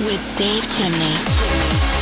With Dave Chimney.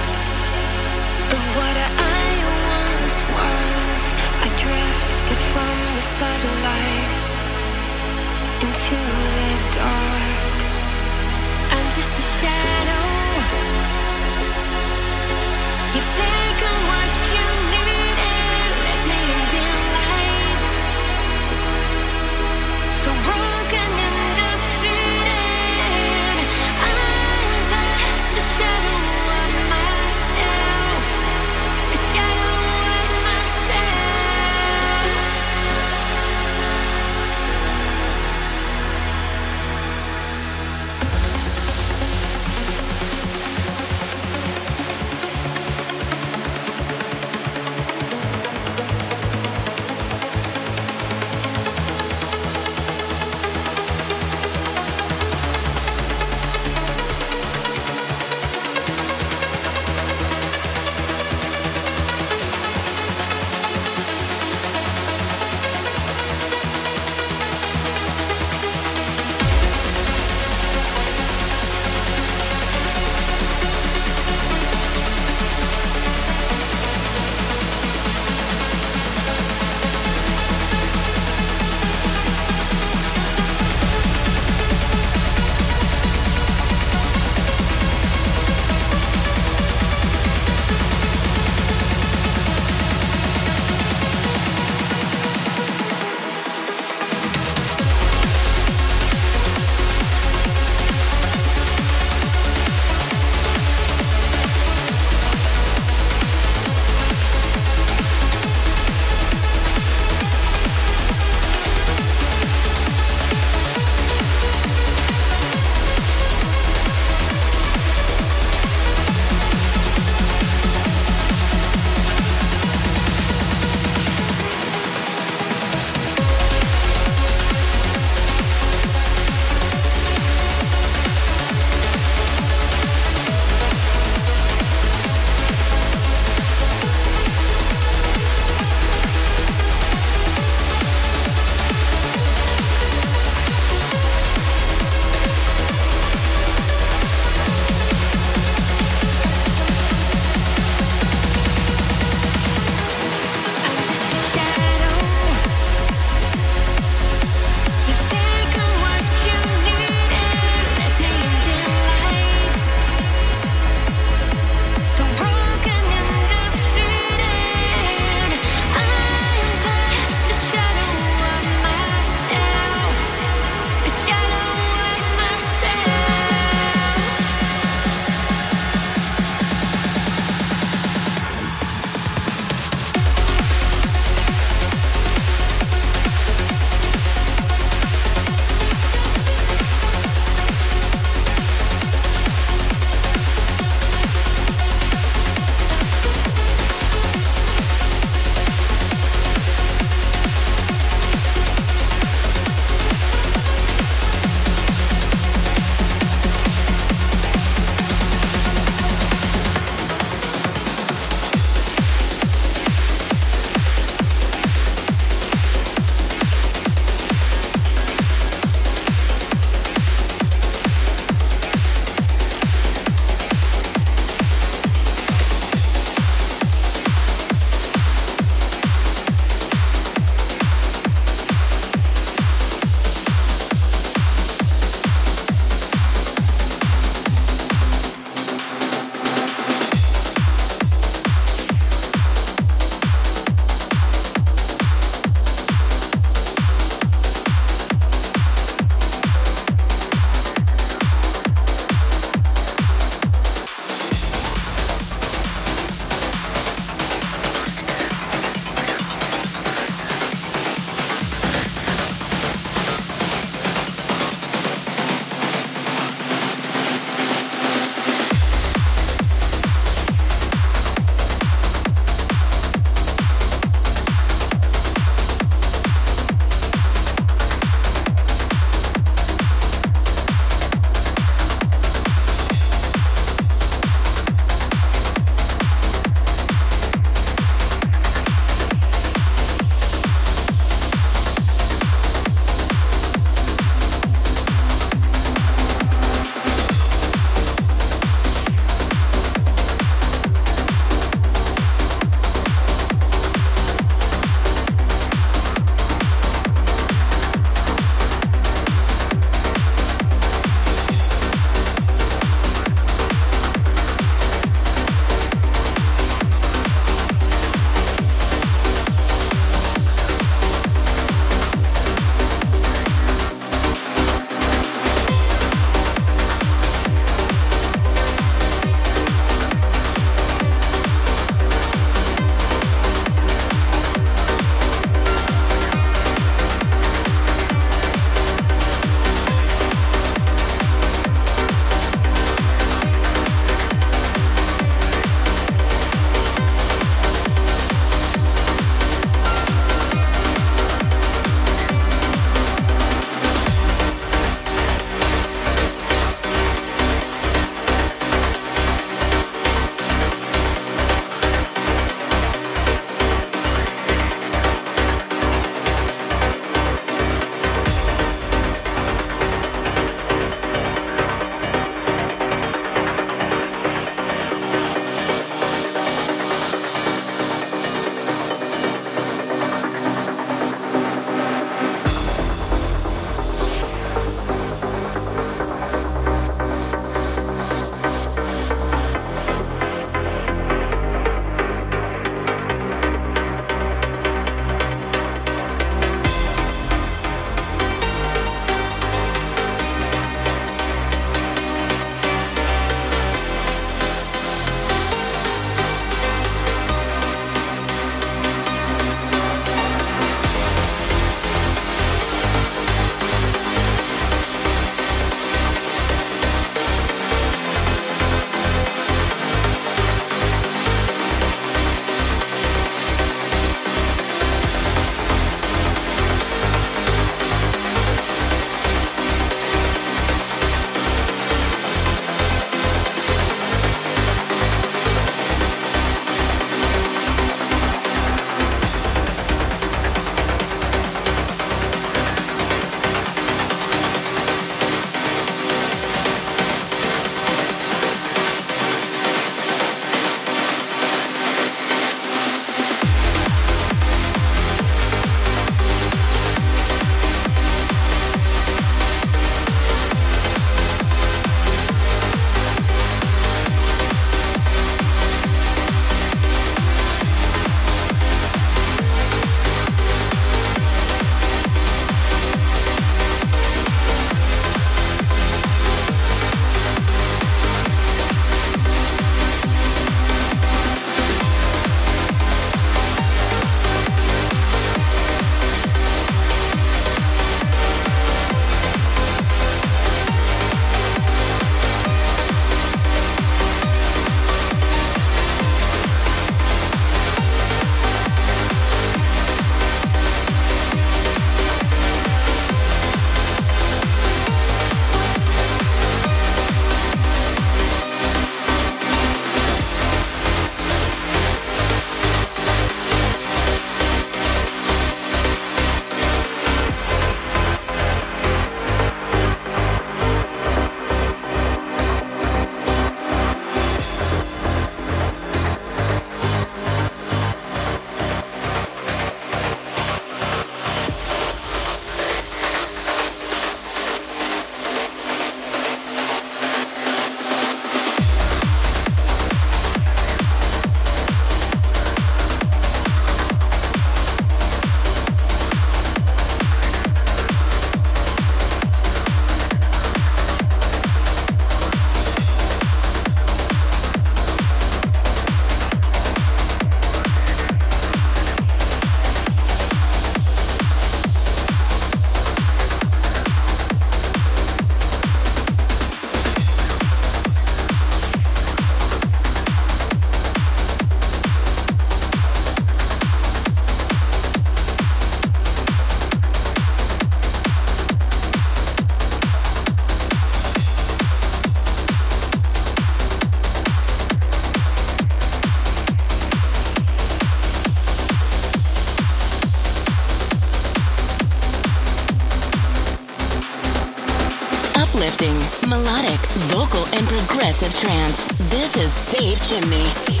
Melodic, vocal, and progressive trance. This is Dave Chimney.